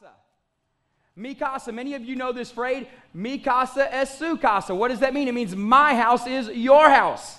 casa. Mi casa. Many of you know this phrase, mi casa es su casa. What does that mean? It means my house is your house.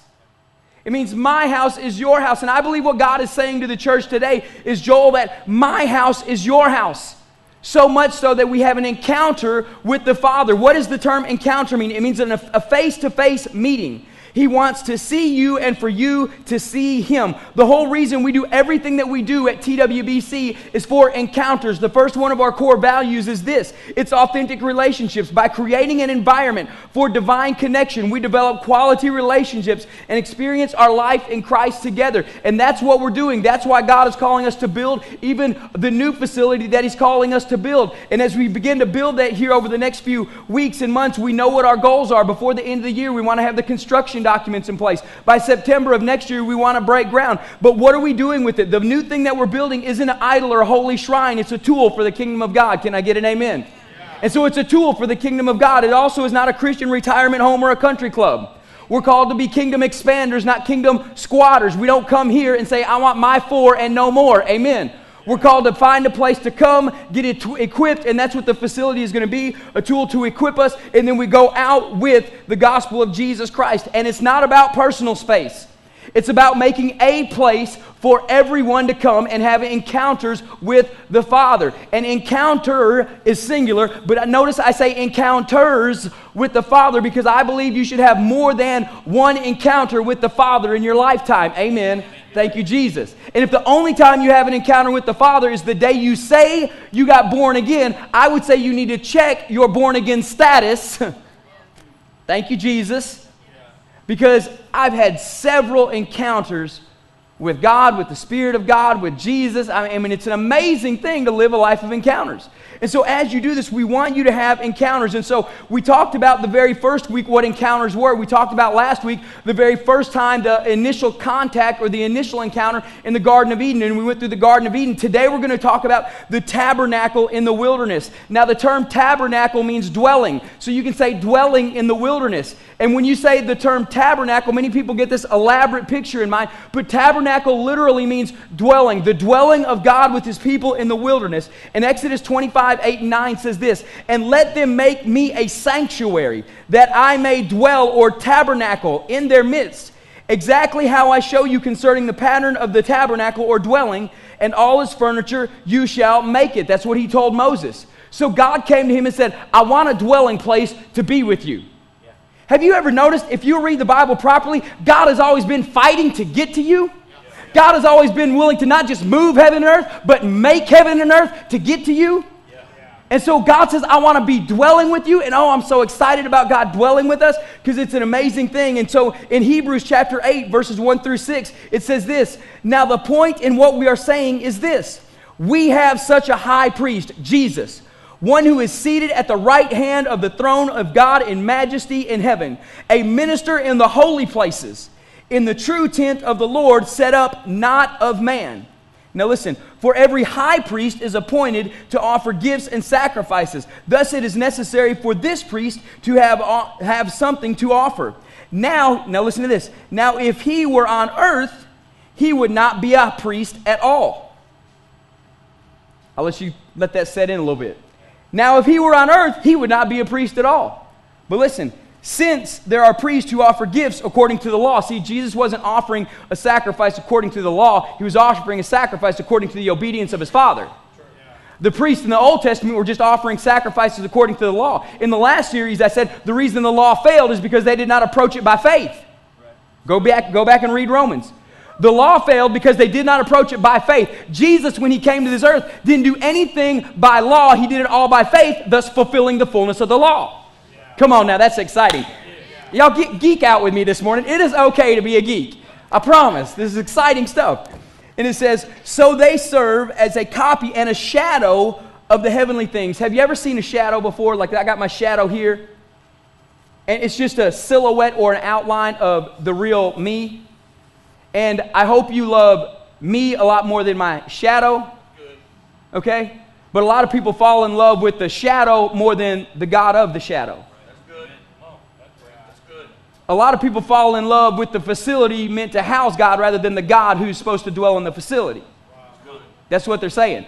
It means my house is your house. And I believe what God is saying to the church today is, Joel, that my house is your house. So much so that we have an encounter with the Father. What does the term encounter mean? It means a face to face meeting. He wants to see you and for you to see Him. The whole reason we do everything that we do at TWBC is for encounters. The first one of our core values is this it's authentic relationships. By creating an environment for divine connection, we develop quality relationships and experience our life in Christ together. And that's what we're doing. That's why God is calling us to build even the new facility that He's calling us to build. And as we begin to build that here over the next few weeks and months, we know what our goals are. Before the end of the year, we want to have the construction documents in place. By September of next year, we want to break ground. But what are we doing with it? The new thing that we're building isn't an idol or a holy shrine, it's a tool for the kingdom of God. Can I get an amen? And so it's a tool for the kingdom of God. It also is not a Christian retirement home or a country club. We're called to be kingdom expanders, not kingdom squatters. We don't come here and say, I want my four and no more. Amen. We're called to find a place to come, get it equipped, and that's what the facility is going to be a tool to equip us. And then we go out with the gospel of Jesus Christ. And it's not about personal space, it's about making a place for everyone to come and have encounters with the Father. An encounter is singular, but notice I say encounters with the Father because I believe you should have more than one encounter with the Father in your lifetime. Amen. Thank you, Jesus. And if the only time you have an encounter with the Father is the day you say you got born again, I would say you need to check your born again status. Thank you, Jesus. Because I've had several encounters with God, with the Spirit of God, with Jesus. I mean, it's an amazing thing to live a life of encounters. And so, as you do this, we want you to have encounters. And so, we talked about the very first week what encounters were. We talked about last week the very first time the initial contact or the initial encounter in the Garden of Eden. And we went through the Garden of Eden. Today, we're going to talk about the tabernacle in the wilderness. Now, the term tabernacle means dwelling. So, you can say dwelling in the wilderness. And when you say the term tabernacle, many people get this elaborate picture in mind. But tabernacle literally means dwelling, the dwelling of God with his people in the wilderness. In Exodus 25 5, 8, and 9 says this And let them make me a sanctuary, that I may dwell or tabernacle in their midst. Exactly how I show you concerning the pattern of the tabernacle or dwelling, and all its furniture, you shall make it. That's what he told Moses. So God came to him and said, I want a dwelling place to be with you. Have you ever noticed if you read the Bible properly, God has always been fighting to get to you? God has always been willing to not just move heaven and earth, but make heaven and earth to get to you. And so God says, I want to be dwelling with you. And oh, I'm so excited about God dwelling with us because it's an amazing thing. And so in Hebrews chapter 8, verses 1 through 6, it says this Now, the point in what we are saying is this we have such a high priest, Jesus, one who is seated at the right hand of the throne of God in majesty in heaven, a minister in the holy places, in the true tent of the Lord, set up not of man. Now listen, for every high priest is appointed to offer gifts and sacrifices. Thus it is necessary for this priest to have, uh, have something to offer. Now, now listen to this. Now if he were on earth, he would not be a priest at all. I'll let you let that set in a little bit. Now if he were on earth, he would not be a priest at all. But listen, since there are priests who offer gifts according to the law. See, Jesus wasn't offering a sacrifice according to the law, he was offering a sacrifice according to the obedience of his Father. The priests in the Old Testament were just offering sacrifices according to the law. In the last series, I said the reason the law failed is because they did not approach it by faith. Go back, go back and read Romans. The law failed because they did not approach it by faith. Jesus, when he came to this earth, didn't do anything by law, he did it all by faith, thus fulfilling the fullness of the law. Come on now, that's exciting. Y'all get, geek out with me this morning. It is okay to be a geek. I promise. This is exciting stuff. And it says, So they serve as a copy and a shadow of the heavenly things. Have you ever seen a shadow before? Like I got my shadow here. And it's just a silhouette or an outline of the real me. And I hope you love me a lot more than my shadow. Okay? But a lot of people fall in love with the shadow more than the God of the shadow. A lot of people fall in love with the facility meant to house God rather than the God who's supposed to dwell in the facility. That's what they're saying.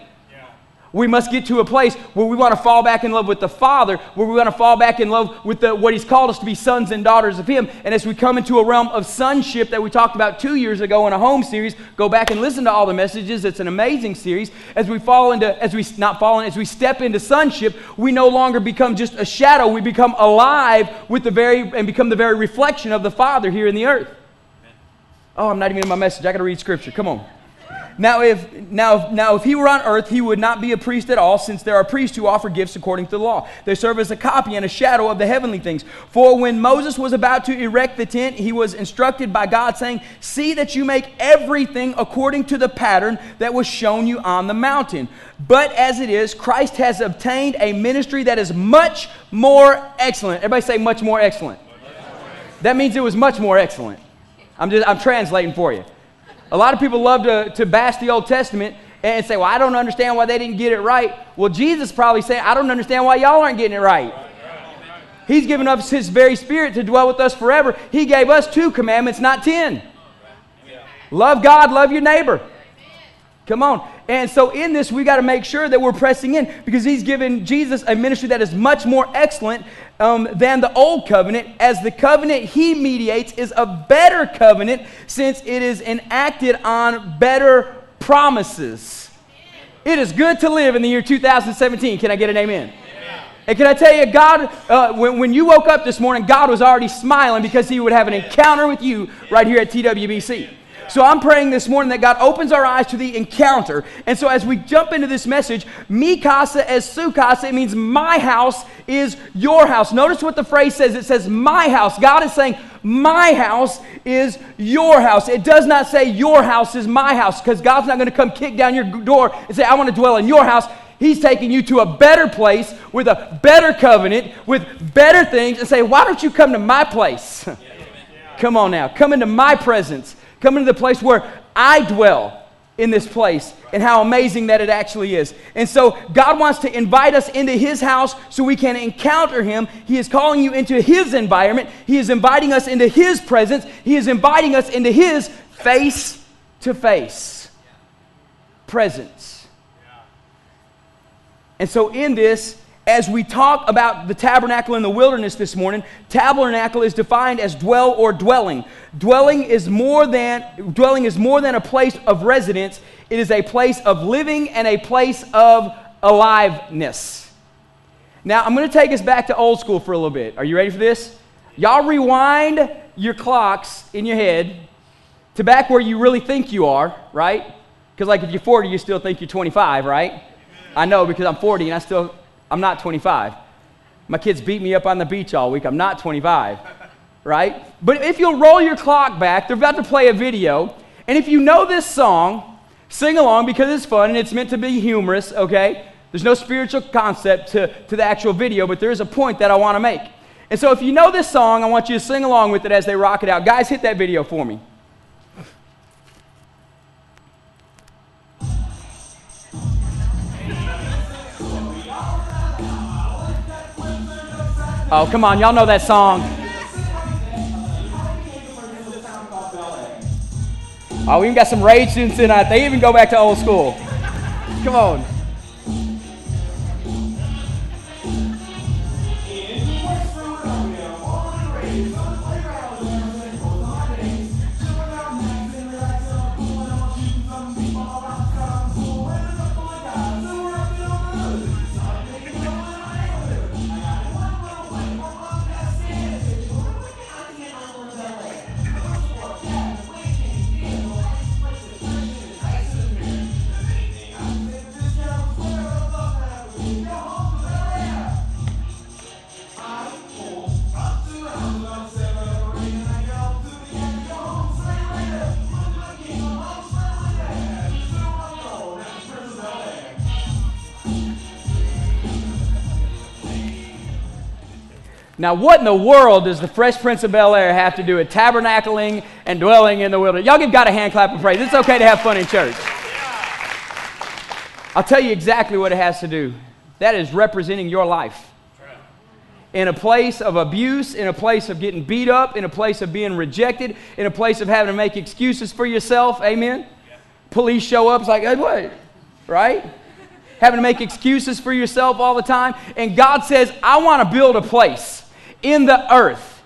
We must get to a place where we want to fall back in love with the Father, where we want to fall back in love with the, what He's called us to be sons and daughters of Him. And as we come into a realm of sonship that we talked about two years ago in a home series, go back and listen to all the messages. It's an amazing series. As we fall into, as we not fall in, as we step into sonship, we no longer become just a shadow. We become alive with the very and become the very reflection of the Father here in the earth. Oh, I'm not even in my message. I got to read Scripture. Come on. Now if, now, now, if he were on earth, he would not be a priest at all, since there are priests who offer gifts according to the law. They serve as a copy and a shadow of the heavenly things. For when Moses was about to erect the tent, he was instructed by God, saying, See that you make everything according to the pattern that was shown you on the mountain. But as it is, Christ has obtained a ministry that is much more excellent. Everybody say, much more excellent. That means it was much more excellent. I'm, just, I'm translating for you. A lot of people love to, to bash the Old Testament and say, well, I don't understand why they didn't get it right. Well, Jesus probably said, I don't understand why y'all aren't getting it right. He's given us His very Spirit to dwell with us forever. He gave us two commandments, not ten. Love God, love your neighbor. Come on. And so in this, we got to make sure that we're pressing in because he's given Jesus a ministry that is much more excellent um, than the old covenant, as the covenant he mediates is a better covenant since it is enacted on better promises. It is good to live in the year 2017. Can I get an amen? And can I tell you, God, uh, when, when you woke up this morning, God was already smiling because He would have an encounter with you right here at TWBC. So I'm praying this morning that God opens our eyes to the encounter. And so as we jump into this message, mi casa es su casa, it means my house is your house. Notice what the phrase says it says my house. God is saying, my house is your house. It does not say your house is my house because God's not going to come kick down your door and say, I want to dwell in your house. He's taking you to a better place with a better covenant, with better things, and say, Why don't you come to my place? come on now. Come into my presence. Come into the place where I dwell in this place and how amazing that it actually is. And so God wants to invite us into His house so we can encounter Him. He is calling you into His environment, He is inviting us into His presence, He is inviting us into His face to face presence. And so in this, as we talk about the tabernacle in the wilderness this morning, tabernacle is defined as dwell or dwelling. Dwelling is more than dwelling is more than a place of residence. It is a place of living and a place of aliveness. Now, I'm going to take us back to old school for a little bit. Are you ready for this? Y'all rewind your clocks in your head to back where you really think you are, right? Because, like, if you're 40, you still think you're 25, right? I know because I'm 40 and I still I'm not 25. My kids beat me up on the beach all week. I'm not 25, right? But if you'll roll your clock back, they're about to play a video. And if you know this song, sing along because it's fun and it's meant to be humorous, okay? There's no spiritual concept to, to the actual video, but there is a point that I want to make. And so if you know this song, I want you to sing along with it as they rock it out. Guys, hit that video for me. Oh, come on. Y'all know that song. Oh, we even got some rage students tonight. They even go back to old school. Come on. Now, what in the world does the Fresh Prince of Bel Air have to do with tabernacling and dwelling in the wilderness? Y'all give God a hand clap of praise. It's okay to have fun in church. I'll tell you exactly what it has to do. That is representing your life. In a place of abuse, in a place of getting beat up, in a place of being rejected, in a place of having to make excuses for yourself. Amen. Police show up, it's like, hey, what? Right? having to make excuses for yourself all the time. And God says, I want to build a place in the earth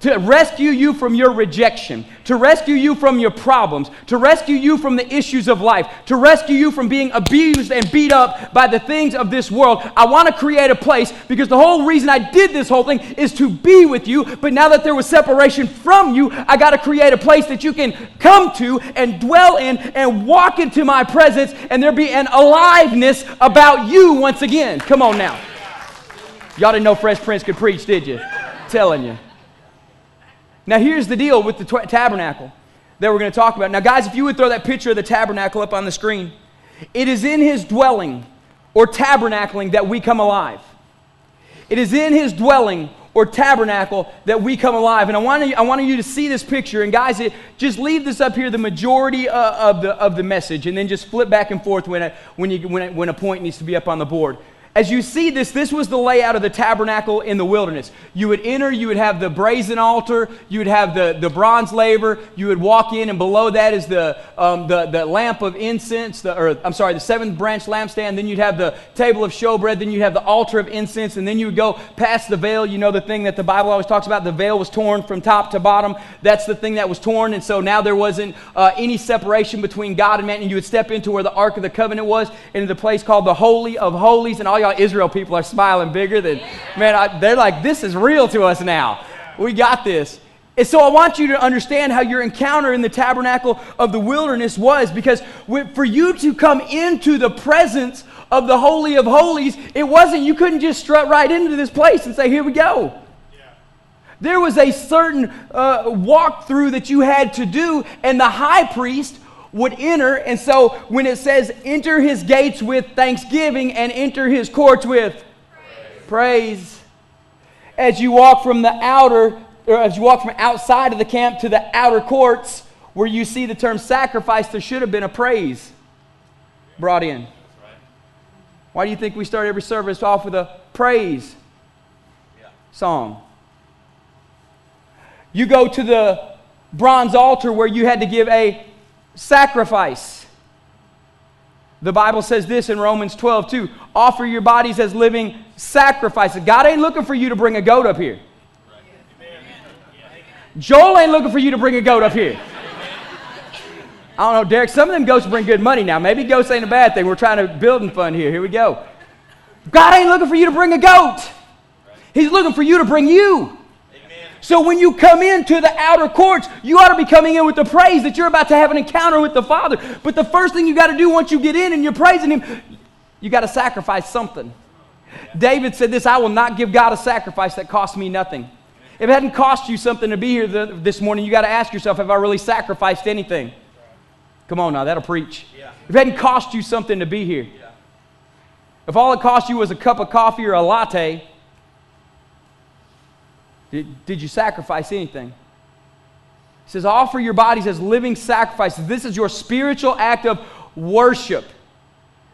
to rescue you from your rejection, to rescue you from your problems, to rescue you from the issues of life, to rescue you from being abused and beat up by the things of this world. I want to create a place because the whole reason I did this whole thing is to be with you. But now that there was separation from you, I got to create a place that you can come to and dwell in and walk into my presence, and there be an aliveness about you once again. Come on now. Y'all didn't know Fresh Prince could preach, did you? telling you. Now, here's the deal with the t- tabernacle that we're going to talk about. Now, guys, if you would throw that picture of the tabernacle up on the screen, it is in his dwelling or tabernacling that we come alive. It is in his dwelling or tabernacle that we come alive. And I want, I want you to see this picture. And guys, it, just leave this up here the majority uh, of, the, of the message, and then just flip back and forth when a, when, you, when, when a point needs to be up on the board. As you see this, this was the layout of the tabernacle in the wilderness. You would enter, you would have the brazen altar, you would have the, the bronze laver, you would walk in, and below that is the, um, the, the lamp of incense, the, or I'm sorry, the seventh branch lampstand. Then you'd have the table of showbread, then you'd have the altar of incense, and then you would go past the veil. You know the thing that the Bible always talks about the veil was torn from top to bottom. That's the thing that was torn, and so now there wasn't uh, any separation between God and man, and you would step into where the Ark of the Covenant was, into the place called the Holy of Holies, and all y'all Israel people are smiling bigger than, man, I, they're like, this is real to us now. We got this. And so I want you to understand how your encounter in the tabernacle of the wilderness was because for you to come into the presence of the Holy of Holies, it wasn't, you couldn't just strut right into this place and say, here we go. There was a certain uh, walkthrough that you had to do, and the high priest would enter. And so when it says, enter his gates with thanksgiving and enter his courts with praise, praise as you walk from the outer, or as you walk from outside of the camp to the outer courts, where you see the term sacrifice, there should have been a praise brought in. Why do you think we start every service off with a praise song? You go to the bronze altar where you had to give a sacrifice. The Bible says this in Romans 12, too. Offer your bodies as living sacrifices. God ain't looking for you to bring a goat up here. Joel ain't looking for you to bring a goat up here. I don't know, Derek, some of them goats bring good money now. Maybe goats ain't a bad thing. We're trying to build in fun here. Here we go. God ain't looking for you to bring a goat. He's looking for you to bring you. So when you come into the outer courts, you ought to be coming in with the praise that you're about to have an encounter with the Father. But the first thing you got to do once you get in and you're praising Him, you got to sacrifice something. David said this I will not give God a sacrifice that costs me nothing. If it hadn't cost you something to be here the, this morning, you got to ask yourself, have I really sacrificed anything? Come on now, that'll preach. Yeah. If it hadn't cost you something to be here, yeah. if all it cost you was a cup of coffee or a latte, did, did you sacrifice anything? It says, offer your bodies as living sacrifices. This is your spiritual act of worship.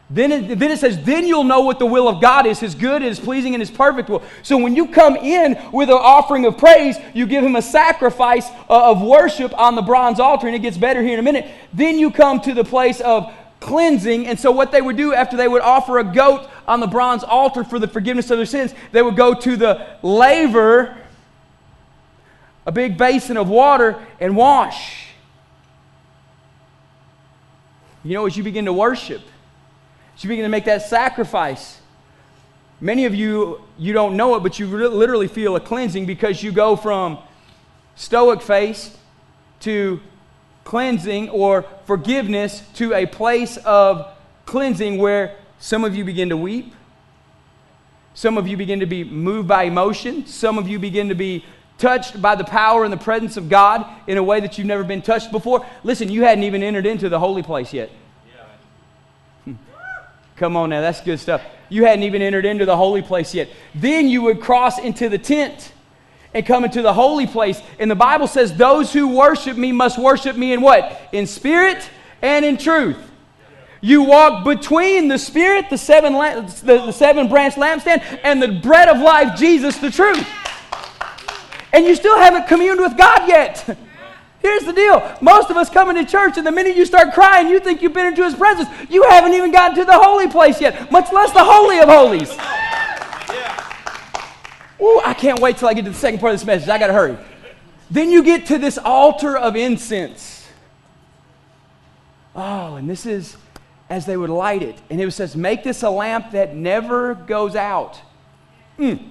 Then it, then it says, then you'll know what the will of God is, his good, his pleasing, and his perfect will. So when you come in with an offering of praise, you give him a sacrifice uh, of worship on the bronze altar, and it gets better here in a minute. Then you come to the place of cleansing. And so what they would do after they would offer a goat on the bronze altar for the forgiveness of their sins, they would go to the laver a big basin of water and wash. You know, as you begin to worship, as you begin to make that sacrifice, many of you, you don't know it, but you literally feel a cleansing because you go from stoic face to cleansing or forgiveness to a place of cleansing where some of you begin to weep. Some of you begin to be moved by emotion. Some of you begin to be touched by the power and the presence of God in a way that you've never been touched before. Listen, you hadn't even entered into the holy place yet. Hmm. Come on now, that's good stuff. You hadn't even entered into the holy place yet. Then you would cross into the tent and come into the holy place. And the Bible says, Those who worship me must worship me in what? In spirit and in truth. You walk between the spirit, the seven, the, the seven branch lampstand, and the bread of life, Jesus, the truth and you still haven't communed with God yet. Here's the deal. Most of us come into church, and the minute you start crying, you think you've been into his presence. You haven't even gotten to the holy place yet, much less the holy of holies. Ooh, I can't wait till I get to the second part of this message. I got to hurry. Then you get to this altar of incense. Oh, and this is as they would light it. And it says, Make this a lamp that never goes out. Mm.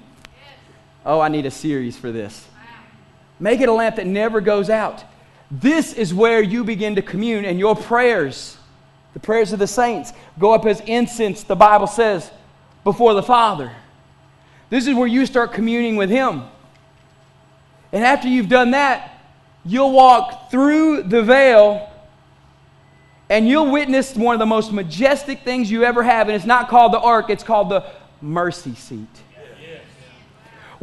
Oh, I need a series for this. Make it a lamp that never goes out. This is where you begin to commune, and your prayers, the prayers of the saints, go up as incense, the Bible says, before the Father. This is where you start communing with Him. And after you've done that, you'll walk through the veil and you'll witness one of the most majestic things you ever have. And it's not called the ark, it's called the mercy seat.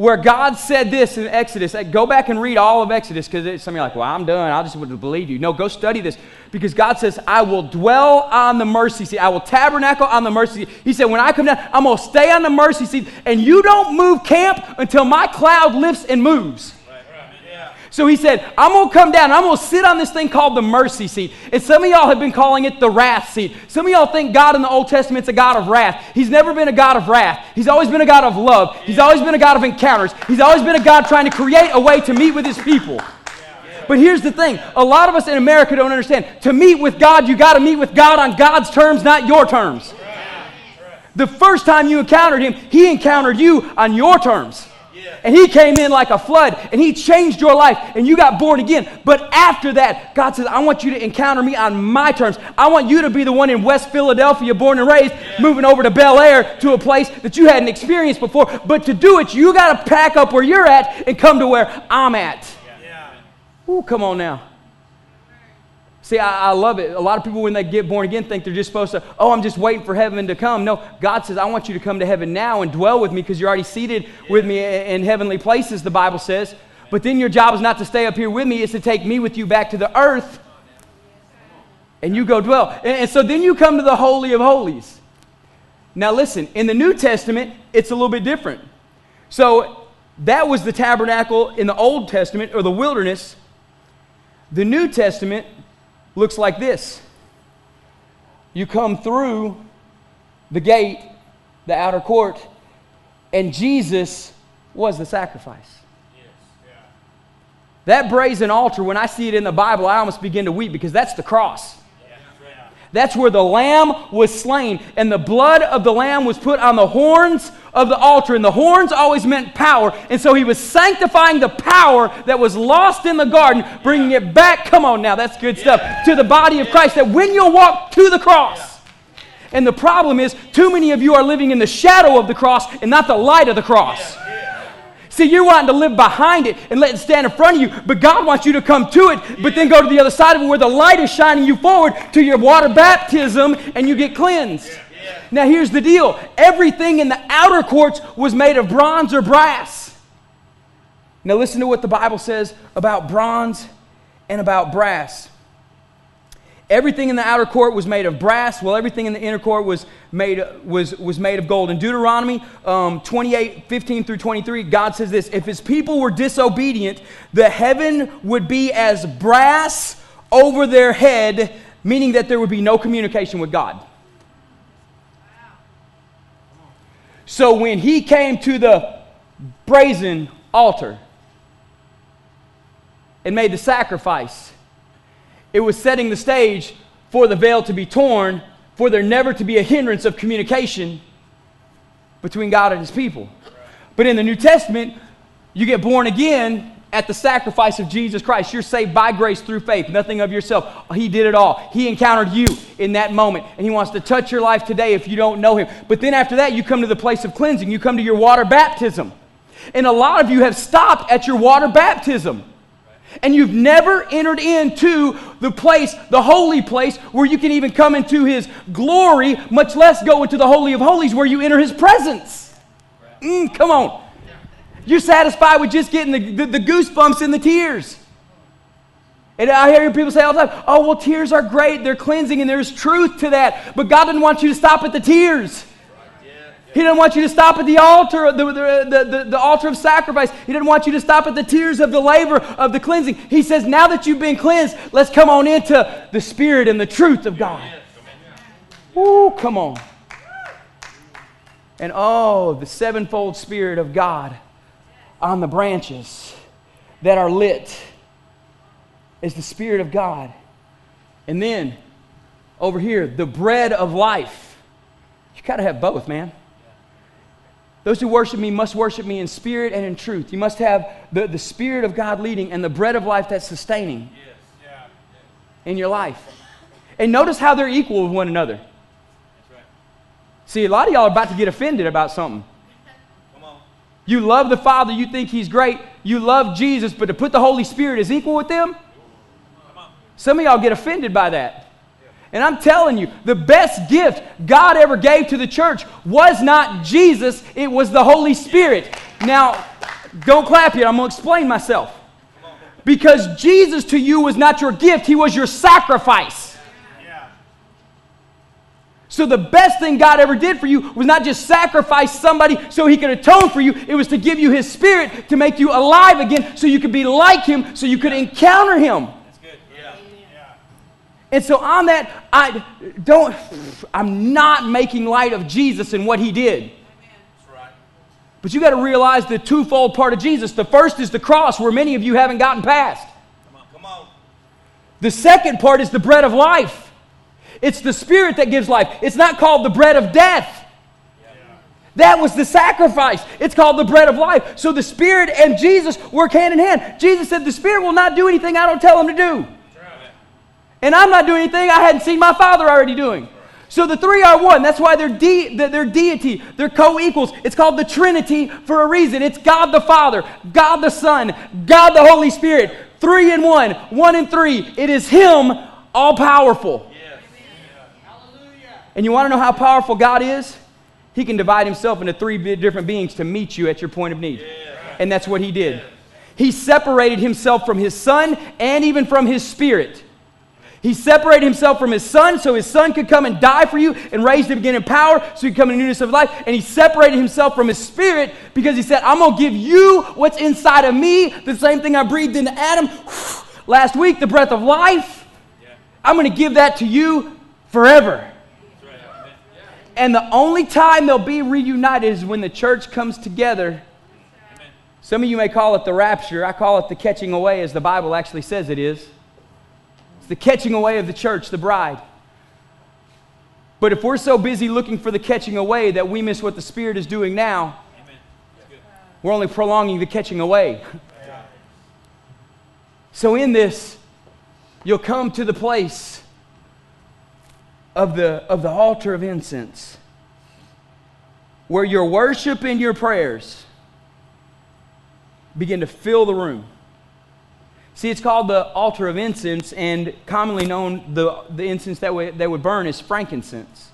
Where God said this in Exodus. Go back and read all of Exodus because some of you are like, well, I'm done. I just would believe you. No, go study this because God says, I will dwell on the mercy seat. I will tabernacle on the mercy seat. He said, when I come down, I'm going to stay on the mercy seat and you don't move camp until my cloud lifts and moves. So he said, I'm going to come down. I'm going to sit on this thing called the mercy seat. And some of y'all have been calling it the wrath seat. Some of y'all think God in the Old Testament's a God of wrath. He's never been a God of wrath. He's always been a God of love. He's always been a God of encounters. He's always been a God trying to create a way to meet with his people. But here's the thing a lot of us in America don't understand. To meet with God, you got to meet with God on God's terms, not your terms. The first time you encountered him, he encountered you on your terms. And he came in like a flood and he changed your life and you got born again. But after that, God says, I want you to encounter me on my terms. I want you to be the one in West Philadelphia, born and raised, yeah. moving over to Bel Air to a place that you hadn't experienced before. But to do it, you got to pack up where you're at and come to where I'm at. Yeah. Ooh, come on now. See, I, I, love it. A lot of people, when they get born again, think they're just supposed to, oh, I'm just waiting for heaven to come. No, God says, I want you to come to heaven now and dwell with me because you're already seated with me in heavenly places, the Bible says. But then your job is not to stay up here with me, it's to take me with you back to the earth and you go dwell. And, and so then you come to the Holy of Holies. Now, listen, in the New Testament, it's a little bit different. So that was the tabernacle in the Old Testament or the wilderness. The New Testament looks like this you come through the gate, the outer court, and Jesus was the sacrifice. Yes. Yeah. That brazen altar, when I see it in the Bible, I almost begin to weep because that's the cross. That's where the lamb was slain, and the blood of the lamb was put on the horns of the altar. And the horns always meant power. And so he was sanctifying the power that was lost in the garden, bringing it back. Come on now, that's good stuff. To the body of Christ, that when you walk to the cross, and the problem is, too many of you are living in the shadow of the cross and not the light of the cross. See, you're wanting to live behind it and let it stand in front of you, but God wants you to come to it, but then go to the other side of it where the light is shining you forward to your water baptism and you get cleansed. Now, here's the deal everything in the outer courts was made of bronze or brass. Now, listen to what the Bible says about bronze and about brass. Everything in the outer court was made of brass, while everything in the inner court was made, was, was made of gold. In Deuteronomy um, 28 15 through 23, God says this If his people were disobedient, the heaven would be as brass over their head, meaning that there would be no communication with God. So when he came to the brazen altar and made the sacrifice, it was setting the stage for the veil to be torn, for there never to be a hindrance of communication between God and his people. But in the New Testament, you get born again at the sacrifice of Jesus Christ. You're saved by grace through faith, nothing of yourself. He did it all. He encountered you in that moment, and He wants to touch your life today if you don't know Him. But then after that, you come to the place of cleansing. You come to your water baptism. And a lot of you have stopped at your water baptism. And you've never entered into the place, the holy place, where you can even come into His glory, much less go into the Holy of Holies where you enter His presence. Mm, come on. You're satisfied with just getting the, the, the, goosebumps and the tears. And I hear people say all the time, oh, well, tears are great. They're cleansing, and there's truth to that. But God didn't want you to stop at the tears. He doesn't want you to stop at the altar, the, the, the, the, altar of sacrifice. He doesn't want you to stop at the tears of the laver of the cleansing. He says, now that you've been cleansed, let's come on into the spirit and the truth of God. Woo, come on. And oh, the sevenfold spirit of God on the branches that are lit is the spirit of God. And then over here, the bread of life. You got to have both, man. Those who worship me must worship me in spirit and in truth. You must have the, the spirit of God leading and the bread of life that's sustaining yes. yeah. in your life. And notice how they're equal with one another. See, a lot of y'all are about to get offended about something. You love the Father, you think He's great, you love Jesus, but to put the Holy Spirit is equal with them? Some of y'all get offended by that. And I'm telling you, the best gift God ever gave to the church was not Jesus, it was the Holy Spirit. Now, don't clap yet, I'm going to explain myself. Because Jesus to you was not your gift, He was your sacrifice. So, the best thing God ever did for you was not just sacrifice somebody so He could atone for you, it was to give you His Spirit to make you alive again so you could be like Him, so you could encounter Him. And so on that, I don't I'm not making light of Jesus and what he did. But you got to realize the twofold part of Jesus. The first is the cross, where many of you haven't gotten past. Come on, come on. The second part is the bread of life. It's the spirit that gives life. It's not called the bread of death. That was the sacrifice. It's called the bread of life. So the Spirit and Jesus work hand in hand. Jesus said, The Spirit will not do anything I don't tell him to do. And I'm not doing anything I hadn't seen my Father already doing. So the three are one. That's why they're, de- they're deity. They're co equals. It's called the Trinity for a reason. It's God the Father, God the Son, God the Holy Spirit. Three in one, one in three. It is Him, all powerful. Yes. And you want to know how powerful God is? He can divide Himself into three different beings to meet you at your point of need. And that's what He did. He separated Himself from His Son and even from His Spirit. He separated himself from his son so his son could come and die for you and raise him again in power so he could come in newness of life. And he separated himself from his spirit because he said, I'm going to give you what's inside of me, the same thing I breathed into Adam last week, the breath of life. I'm going to give that to you forever. And the only time they'll be reunited is when the church comes together. Some of you may call it the rapture. I call it the catching away, as the Bible actually says it is the catching away of the church, the bride. But if we're so busy looking for the catching away that we miss what the Spirit is doing now, we're only prolonging the catching away. So, in this, you'll come to the place of the, of the altar of incense where your worship and your prayers begin to fill the room. See, it's called the altar of incense, and commonly known, the, the incense that we, they would burn is frankincense.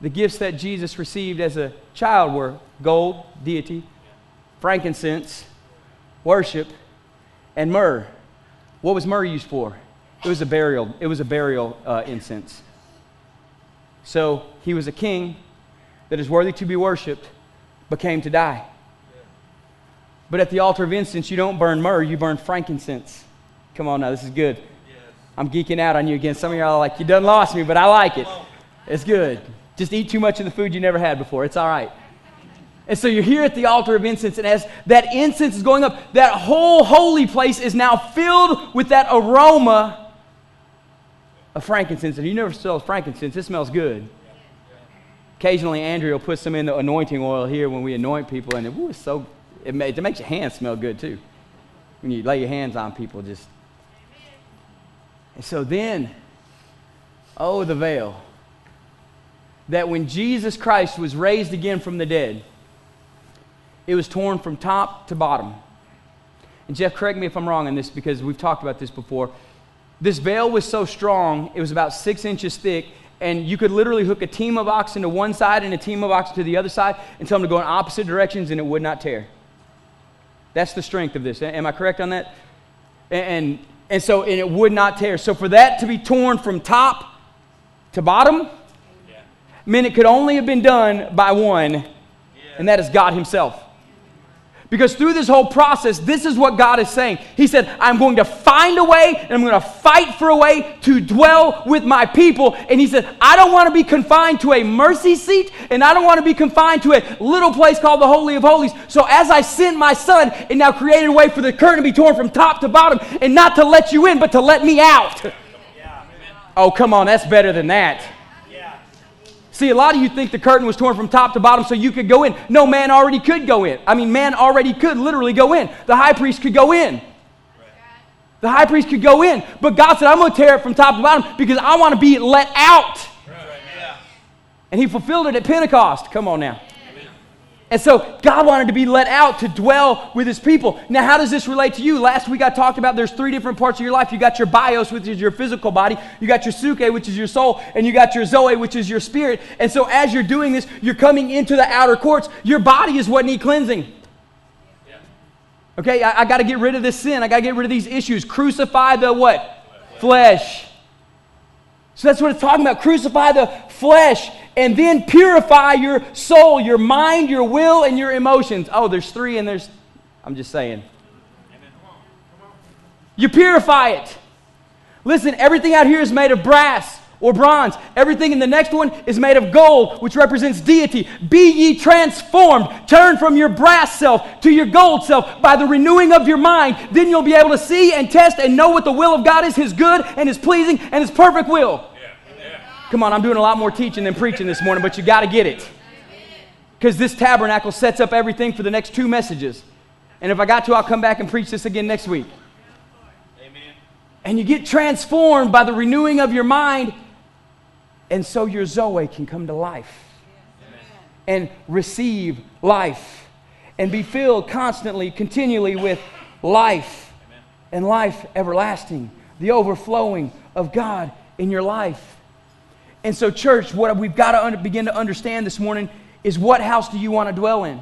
The gifts that Jesus received as a child were gold, deity, frankincense, worship, and myrrh. What was myrrh used for? It was a burial. It was a burial uh, incense. So he was a king that is worthy to be worshipped, but came to die. But at the altar of incense, you don't burn myrrh, you burn frankincense. Come on now, this is good. Yes. I'm geeking out on you again. Some of y'all are like, you done lost me, but I like it. It's good. Just eat too much of the food you never had before. It's all right. And so you're here at the altar of incense, and as that incense is going up, that whole holy place is now filled with that aroma of frankincense. And you never smell frankincense, it smells good. Occasionally, Andrea will put some in the anointing oil here when we anoint people, and it, ooh, it's so it, it makes your hands smell good too. When you lay your hands on people, just. And so then, oh, the veil. That when Jesus Christ was raised again from the dead, it was torn from top to bottom. And Jeff, correct me if I'm wrong on this because we've talked about this before. This veil was so strong, it was about six inches thick, and you could literally hook a team of oxen to one side and a team of oxen to the other side and tell them to go in opposite directions, and it would not tear. That's the strength of this. Am I correct on that? And, and so and it would not tear. So for that to be torn from top to bottom, yeah. meant it could only have been done by one, and that is God Himself. Because through this whole process, this is what God is saying. He said, I'm going to find a way and I'm going to fight for a way to dwell with my people. And He said, I don't want to be confined to a mercy seat and I don't want to be confined to a little place called the Holy of Holies. So as I sent my son, and now created a way for the curtain to be torn from top to bottom and not to let you in, but to let me out. Oh, come on, that's better than that. See, a lot of you think the curtain was torn from top to bottom so you could go in. No, man already could go in. I mean, man already could literally go in. The high priest could go in. The high priest could go in. But God said, I'm going to tear it from top to bottom because I want to be let out. And he fulfilled it at Pentecost. Come on now. And so God wanted to be let out to dwell with his people. Now, how does this relate to you? Last week I talked about there's three different parts of your life. You got your bios, which is your physical body, you got your psuche, which is your soul, and you got your zoe, which is your spirit. And so as you're doing this, you're coming into the outer courts. Your body is what need cleansing. Okay, I, I got to get rid of this sin. I got to get rid of these issues. Crucify the what? Flesh. So that's what it's talking about. Crucify the flesh and then purify your soul, your mind, your will, and your emotions. Oh, there's three, and there's, I'm just saying. You purify it. Listen, everything out here is made of brass or bronze. Everything in the next one is made of gold, which represents deity. Be ye transformed. Turn from your brass self to your gold self by the renewing of your mind. Then you'll be able to see and test and know what the will of God is, His good and His pleasing and His perfect will. Come on, I'm doing a lot more teaching than preaching this morning, but you got to get it. Because this tabernacle sets up everything for the next two messages. And if I got to, I'll come back and preach this again next week. Amen. And you get transformed by the renewing of your mind and so your Zoe can come to life and receive life and be filled constantly, continually with life and life everlasting, the overflowing of God in your life. And so, church, what we've got to begin to understand this morning is what house do you want to dwell in?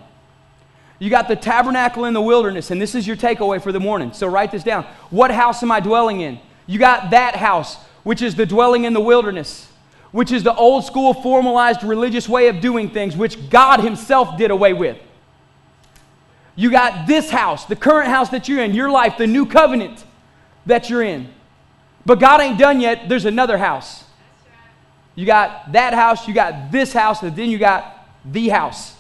You got the tabernacle in the wilderness, and this is your takeaway for the morning. So, write this down. What house am I dwelling in? You got that house, which is the dwelling in the wilderness which is the old school formalized religious way of doing things, which God Himself did away with. You got this house, the current house that you're in, your life, the new covenant that you're in. But God ain't done yet. There's another house. You got that house, you got this house, and then you got the house.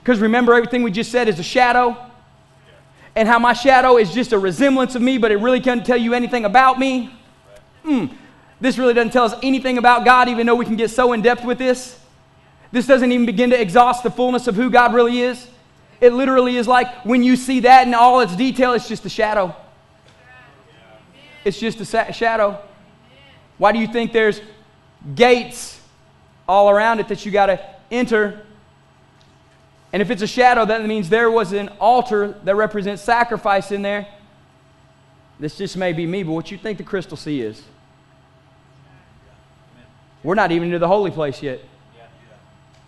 Because remember, everything we just said is a shadow. And how my shadow is just a resemblance of me, but it really can't tell you anything about me. Mm. This really doesn't tell us anything about God, even though we can get so in depth with this. This doesn't even begin to exhaust the fullness of who God really is. It literally is like when you see that in all its detail, it's just a shadow. It's just a shadow. Why do you think there's gates all around it that you got to enter? And if it's a shadow, that means there was an altar that represents sacrifice in there. This just may be me, but what you think the crystal sea is? We're not even to the holy place yet.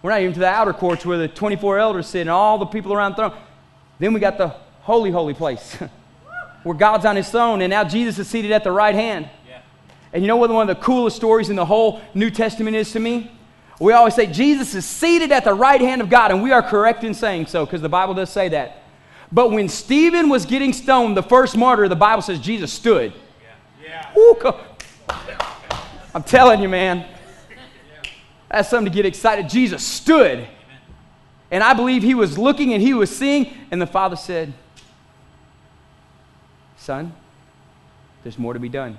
We're not even to the outer courts where the 24 elders sit and all the people around the throne. Then we got the holy, holy place where God's on his throne and now Jesus is seated at the right hand. And you know what one of the coolest stories in the whole New Testament is to me? We always say Jesus is seated at the right hand of God, and we are correct in saying so because the Bible does say that. But when Stephen was getting stoned, the first martyr, the Bible says Jesus stood. Yeah. Yeah. Ooh, I'm telling you, man. That's something to get excited. Jesus stood. And I believe he was looking and he was seeing, and the Father said, Son, there's more to be done.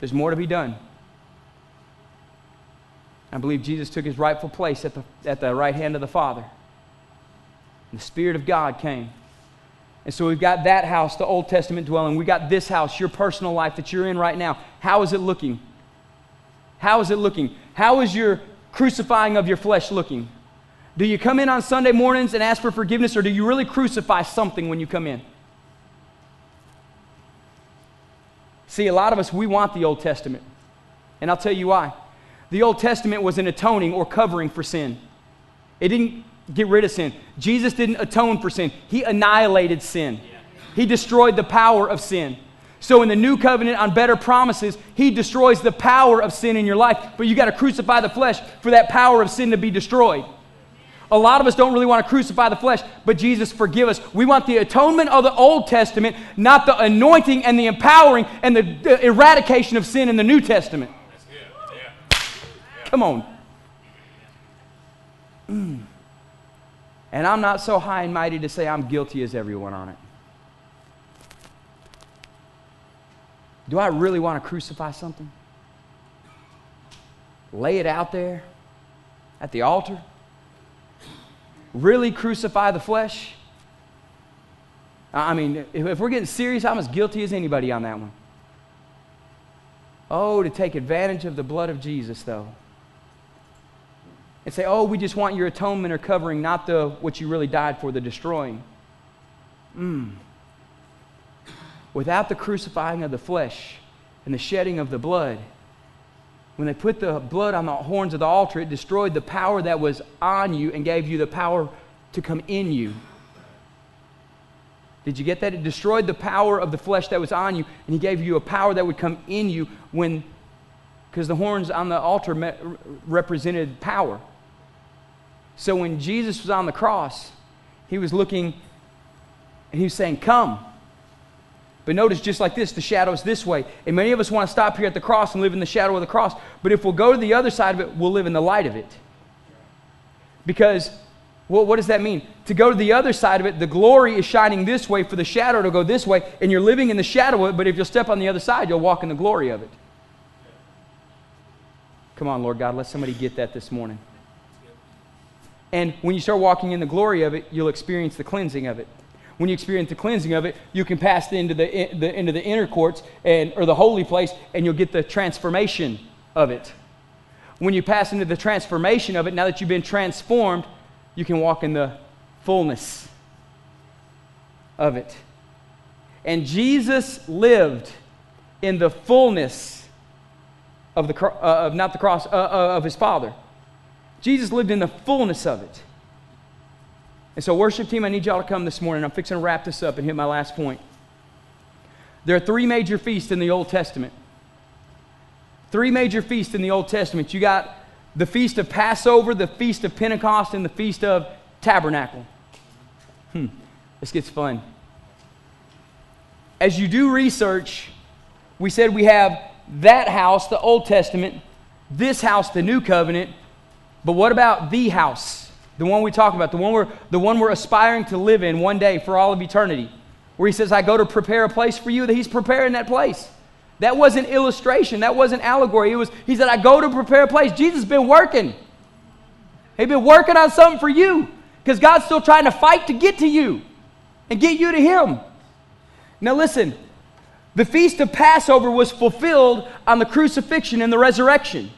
There's more to be done. I believe Jesus took his rightful place at the, at the right hand of the Father. And the Spirit of God came. And so we've got that house, the Old Testament dwelling. We've got this house, your personal life that you're in right now. How is it looking? How is it looking? How is your crucifying of your flesh looking? Do you come in on Sunday mornings and ask for forgiveness, or do you really crucify something when you come in? See, a lot of us, we want the Old Testament. And I'll tell you why. The Old Testament was an atoning or covering for sin, it didn't get rid of sin. Jesus didn't atone for sin, He annihilated sin, He destroyed the power of sin. So, in the new covenant on better promises, he destroys the power of sin in your life. But you got to crucify the flesh for that power of sin to be destroyed. A lot of us don't really want to crucify the flesh, but Jesus, forgive us. We want the atonement of the Old Testament, not the anointing and the empowering and the, eradication of sin in the New Testament. Come on. Mm. And I'm not so high and mighty to say I'm guilty as everyone on it. Do I really want to crucify something? Lay it out there at the altar? Really crucify the flesh? I mean, if we're getting serious, I'm as guilty as anybody on that one. Oh, to take advantage of the blood of Jesus, though. And say, oh, we just want your atonement or covering, not the what you really died for, the destroying. Mm without the crucifying of the flesh and the shedding of the blood, when they put the blood on the horns of the altar, it destroyed the power that was on you and gave you the power to come in you. Did you get that? It destroyed the power of the flesh that was on you, and He gave you a power that would come in you when, because the horns on the altar represented power. So when Jesus was on the cross, He was looking and He was saying, Come. But notice, just like this, the shadow is this way. And many of us want to stop here at the cross and live in the shadow of the cross. But if we'll go to the other side of it, we'll live in the light of it. Because, well, what does that mean? To go to the other side of it, the glory is shining this way for the shadow to go this way, and you're living in the shadow of it, but if you'll step on the other side, you'll walk in the glory of it. Come on, Lord God, let somebody get that this morning. And when you start walking in the glory of it, you'll experience the cleansing of it when you experience the cleansing of it, you can pass into the, the, into the inner courts and, or the holy place, and you'll get the transformation of it. When you pass into the transformation of it, now that you've been transformed, you can walk in the fullness of it. And Jesus lived in the fullness of the uh, of not the cross uh, uh, of his Father. Jesus lived in the fullness of it. And so, worship team, I need y'all to come this morning. I'm fixing to wrap this up and hit my last point. There are three major feasts in the Old Testament. Three major feasts in the Old Testament. You got the feast of Passover, the feast of Pentecost, and the feast of Tabernacle. Hmm, this gets fun. As you do research, we said we have that house, the Old Testament, this house, the New Covenant, but what about the house? The one we talk about, the one we're, the one we're aspiring to live in one day for all of eternity. Where he says, I go to prepare a place for you, that he's preparing that place. That wasn't illustration, that wasn't allegory. It was, he said, I go to prepare a place. Jesus has been working. He's been working on something for you. Because God's still trying to fight to get to you and get you to him. Now listen, the feast of Passover was fulfilled on the crucifixion and the resurrection.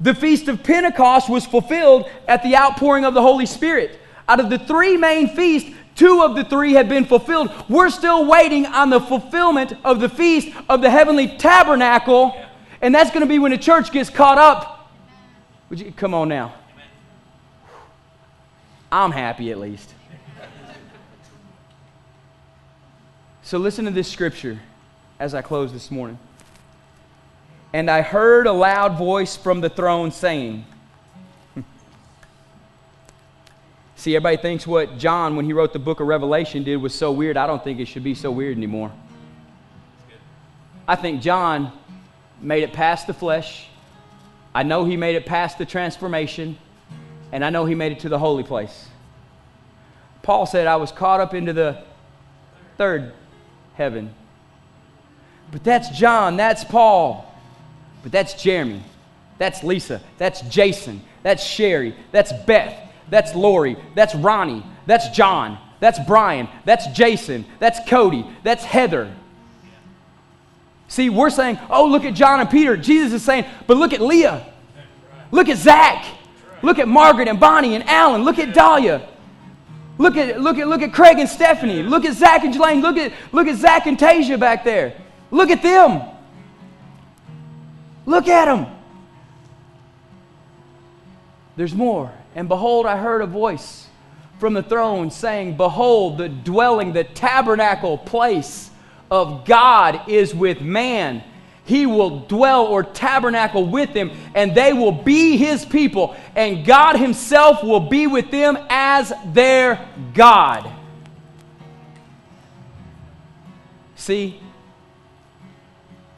The Feast of Pentecost was fulfilled at the outpouring of the Holy Spirit. Out of the three main feasts, two of the three have been fulfilled. We're still waiting on the fulfillment of the feast of the heavenly tabernacle, and that's going to be when the church gets caught up. Would you come on now? I'm happy at least. So listen to this scripture as I close this morning. And I heard a loud voice from the throne saying, See, everybody thinks what John, when he wrote the book of Revelation, did was so weird. I don't think it should be so weird anymore. I think John made it past the flesh. I know he made it past the transformation. And I know he made it to the holy place. Paul said, I was caught up into the third heaven. But that's John, that's Paul. But that's Jeremy. That's Lisa. That's Jason. That's Sherry. That's Beth. That's Lori. That's Ronnie. That's John. That's Brian. That's Jason. That's Cody. That's Heather. See, we're saying, oh, look at John and Peter. Jesus is saying, but look at Leah. Look at Zach. Look at Margaret and Bonnie and Alan. Look at Dahlia. Look at, look at, look at Craig and Stephanie. Look at Zach and Jelaine. Look at, look at Zach and Tasia back there. Look at them. Look at them. There's more. And behold, I heard a voice from the throne saying, Behold, the dwelling, the tabernacle place of God is with man. He will dwell or tabernacle with them, and they will be his people, and God himself will be with them as their God. See,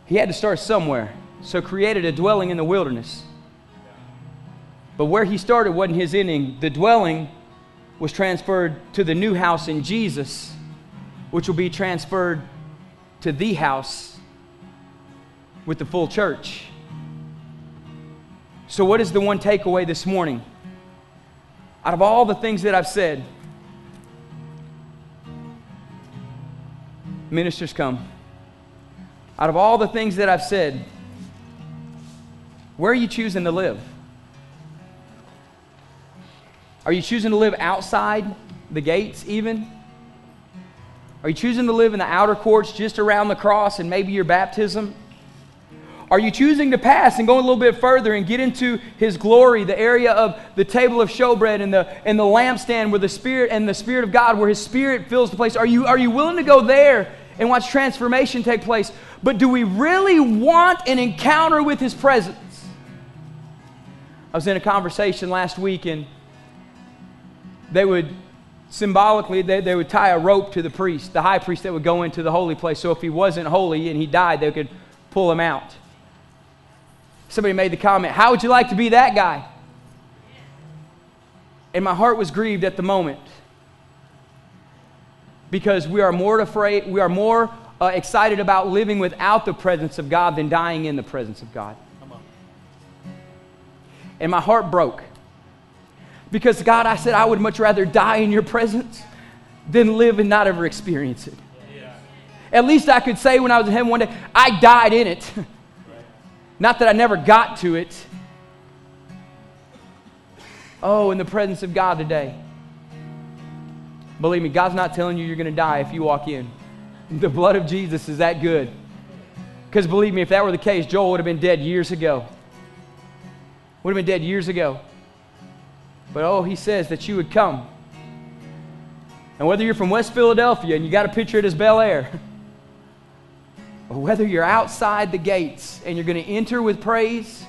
he had to start somewhere, so created a dwelling in the wilderness. But where he started wasn't his ending. The dwelling was transferred to the new house in Jesus, which will be transferred to the house with the full church. So, what is the one takeaway this morning? Out of all the things that I've said, ministers come. Out of all the things that I've said, where are you choosing to live? Are you choosing to live outside the gates, even? Are you choosing to live in the outer courts just around the cross and maybe your baptism? Are you choosing to pass and go a little bit further and get into His glory, the area of the table of showbread and the, and the lampstand where the Spirit and the Spirit of God, where His Spirit fills the place? Are you, are you willing to go there and watch transformation take place? But do we really want an encounter with His presence? I was in a conversation last week and they would symbolically they, they would tie a rope to the priest the high priest that would go into the holy place. So if he wasn't holy and he died they could pull him out. Somebody made the comment how would you like to be that guy? And my heart was grieved at the moment. Because we are more afraid we are more uh, excited about living without the presence of god than dying in the presence of god and my heart broke because, God, I said, I would much rather die in your presence than live and not ever experience it. At least I could say when I was in heaven one day, I died in it. Not that I never got to it. Oh, in the presence of God today. Believe me, God's not telling you you're going to die if you walk in. The blood of Jesus is that good. Because believe me, if that were the case, Joel would have been dead years ago. Would have been dead years ago. But oh, he says that you would come. And whether you're from West Philadelphia and you got a picture it as Bel Air, or whether you're outside the gates and you're going to enter with praise,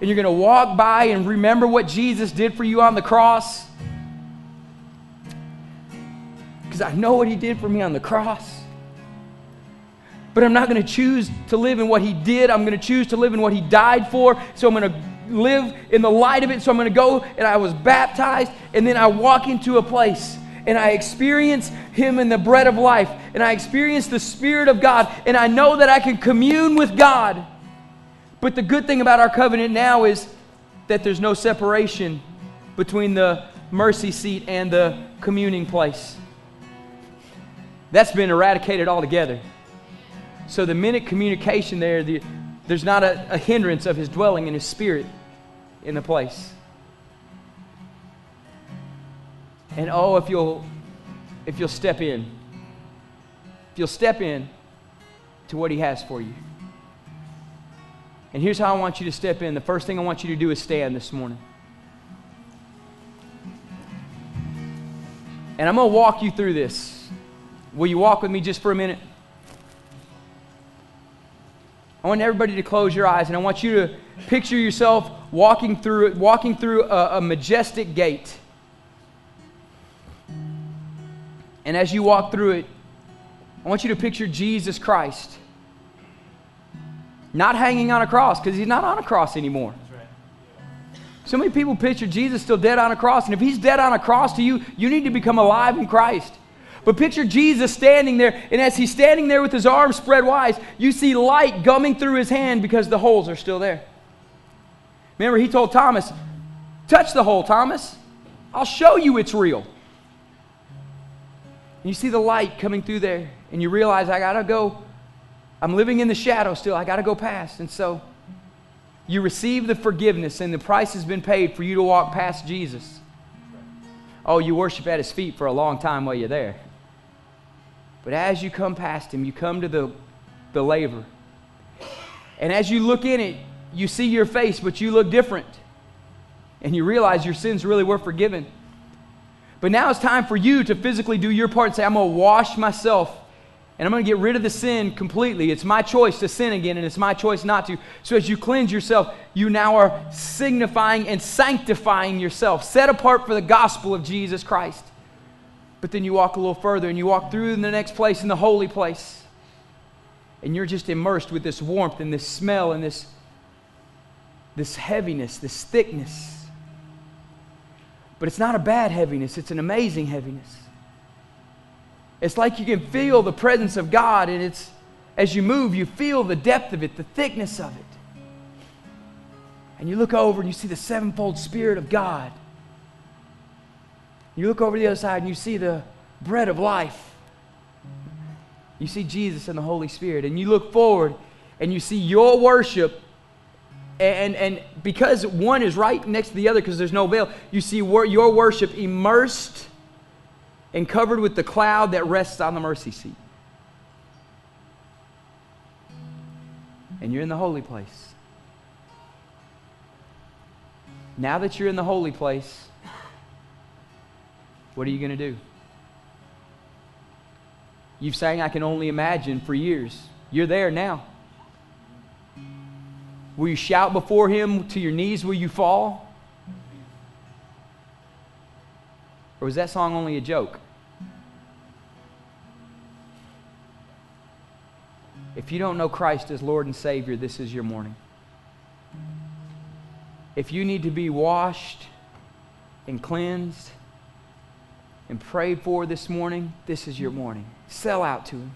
and you're going to walk by and remember what Jesus did for you on the cross, because I know what he did for me on the cross. But I'm not going to choose to live in what he did. I'm going to choose to live in what he died for. So I'm going to live in the light of it. So I'm going to go and I was baptized, and then I walk into a place and I experience Him in the bread of life, and I experience the Spirit of God, and I know that I can commune with God. But the good thing about our covenant now is that there's no separation between the mercy seat and the communing place. That's been eradicated altogether. So the minute communication there, the, there's not a, a hindrance of His dwelling in His Spirit in the place. And oh, if you'll if you'll step in, if you'll step in to what he has for you. And here's how I want you to step in. The first thing I want you to do is stand this morning. And I'm going to walk you through this. Will you walk with me just for a minute? Want everybody to close your eyes and I want you to picture yourself walking through walking through a, a majestic gate. And as you walk through it, I want you to picture Jesus Christ. Not hanging on a cross, because he's not on a cross anymore. So many people picture Jesus still dead on a cross, and if he's dead on a cross to you, you need to become alive in Christ. But picture Jesus standing there, and as he's standing there with his arms spread wide, you see light gumming through his hand because the holes are still there. Remember, he told Thomas, Touch the hole, Thomas. I'll show you it's real. And you see the light coming through there, and you realize, I got to go. I'm living in the shadow still. I got to go past. And so you receive the forgiveness, and the price has been paid for you to walk past Jesus. Oh, you worship at his feet for a long time while you're there. But as you come past him, you come to the, the laver. And as you look in it, you see your face, but you look different. And you realize your sins really were forgiven. But now it's time for you to physically do your part and say, I'm going to wash myself And I'm going to get rid of the sin completely. It's my choice to sin again, and it's my choice not to. So as you cleanse yourself, you now are signifying and sanctifying yourself, set apart for the gospel of Jesus Christ. But then you walk a little further and you walk through the next place, in the holy place. And you're just immersed with this warmth and this smell and this, this heaviness, this thickness. But it's not a bad heaviness, it's an amazing heaviness. It's like you can feel the presence of God, and it's as you move, you feel the depth of it, the thickness of it. And you look over and you see the sevenfold Spirit of God. You look over the other side and you see the bread of life. You see Jesus and the Holy Spirit. And you look forward and you see your worship. And, and because one is right next to the other because there's no veil, you see your worship immersed and covered with the cloud that rests on the mercy seat. And you're in the holy place. Now that you're in the holy place, what are you going to do? You've sang I Can Only Imagine for years. You're there now. Will you shout before Him to your knees? Will you fall? Or was that song only a joke? If you don't know Christ as Lord and Savior, this is your morning. If you need to be washed and cleansed and prayed for this morning, this is your morning. Sell out to Him.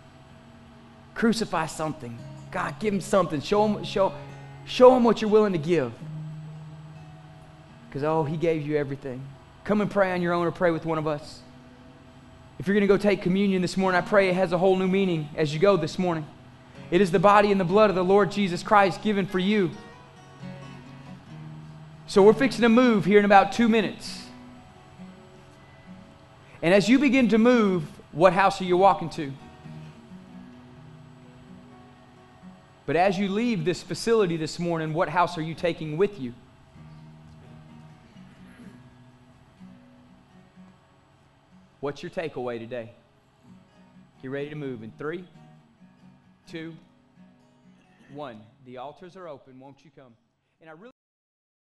Crucify something. God, give Him something. Show Him, show, show him what you're willing to give. Because, oh, He gave you everything. Come and pray on your own or pray with one of us. If you're going to go take communion this morning, I pray it has a whole new meaning as you go this morning. It is the body and the blood of the Lord Jesus Christ given for you. So we're fixing to move here in about two minutes. And as you begin to move, what house are you walking to? But as you leave this facility this morning, what house are you taking with you? What's your takeaway today? Get ready to move in three, two, one. The altars are open. Won't you come? And I really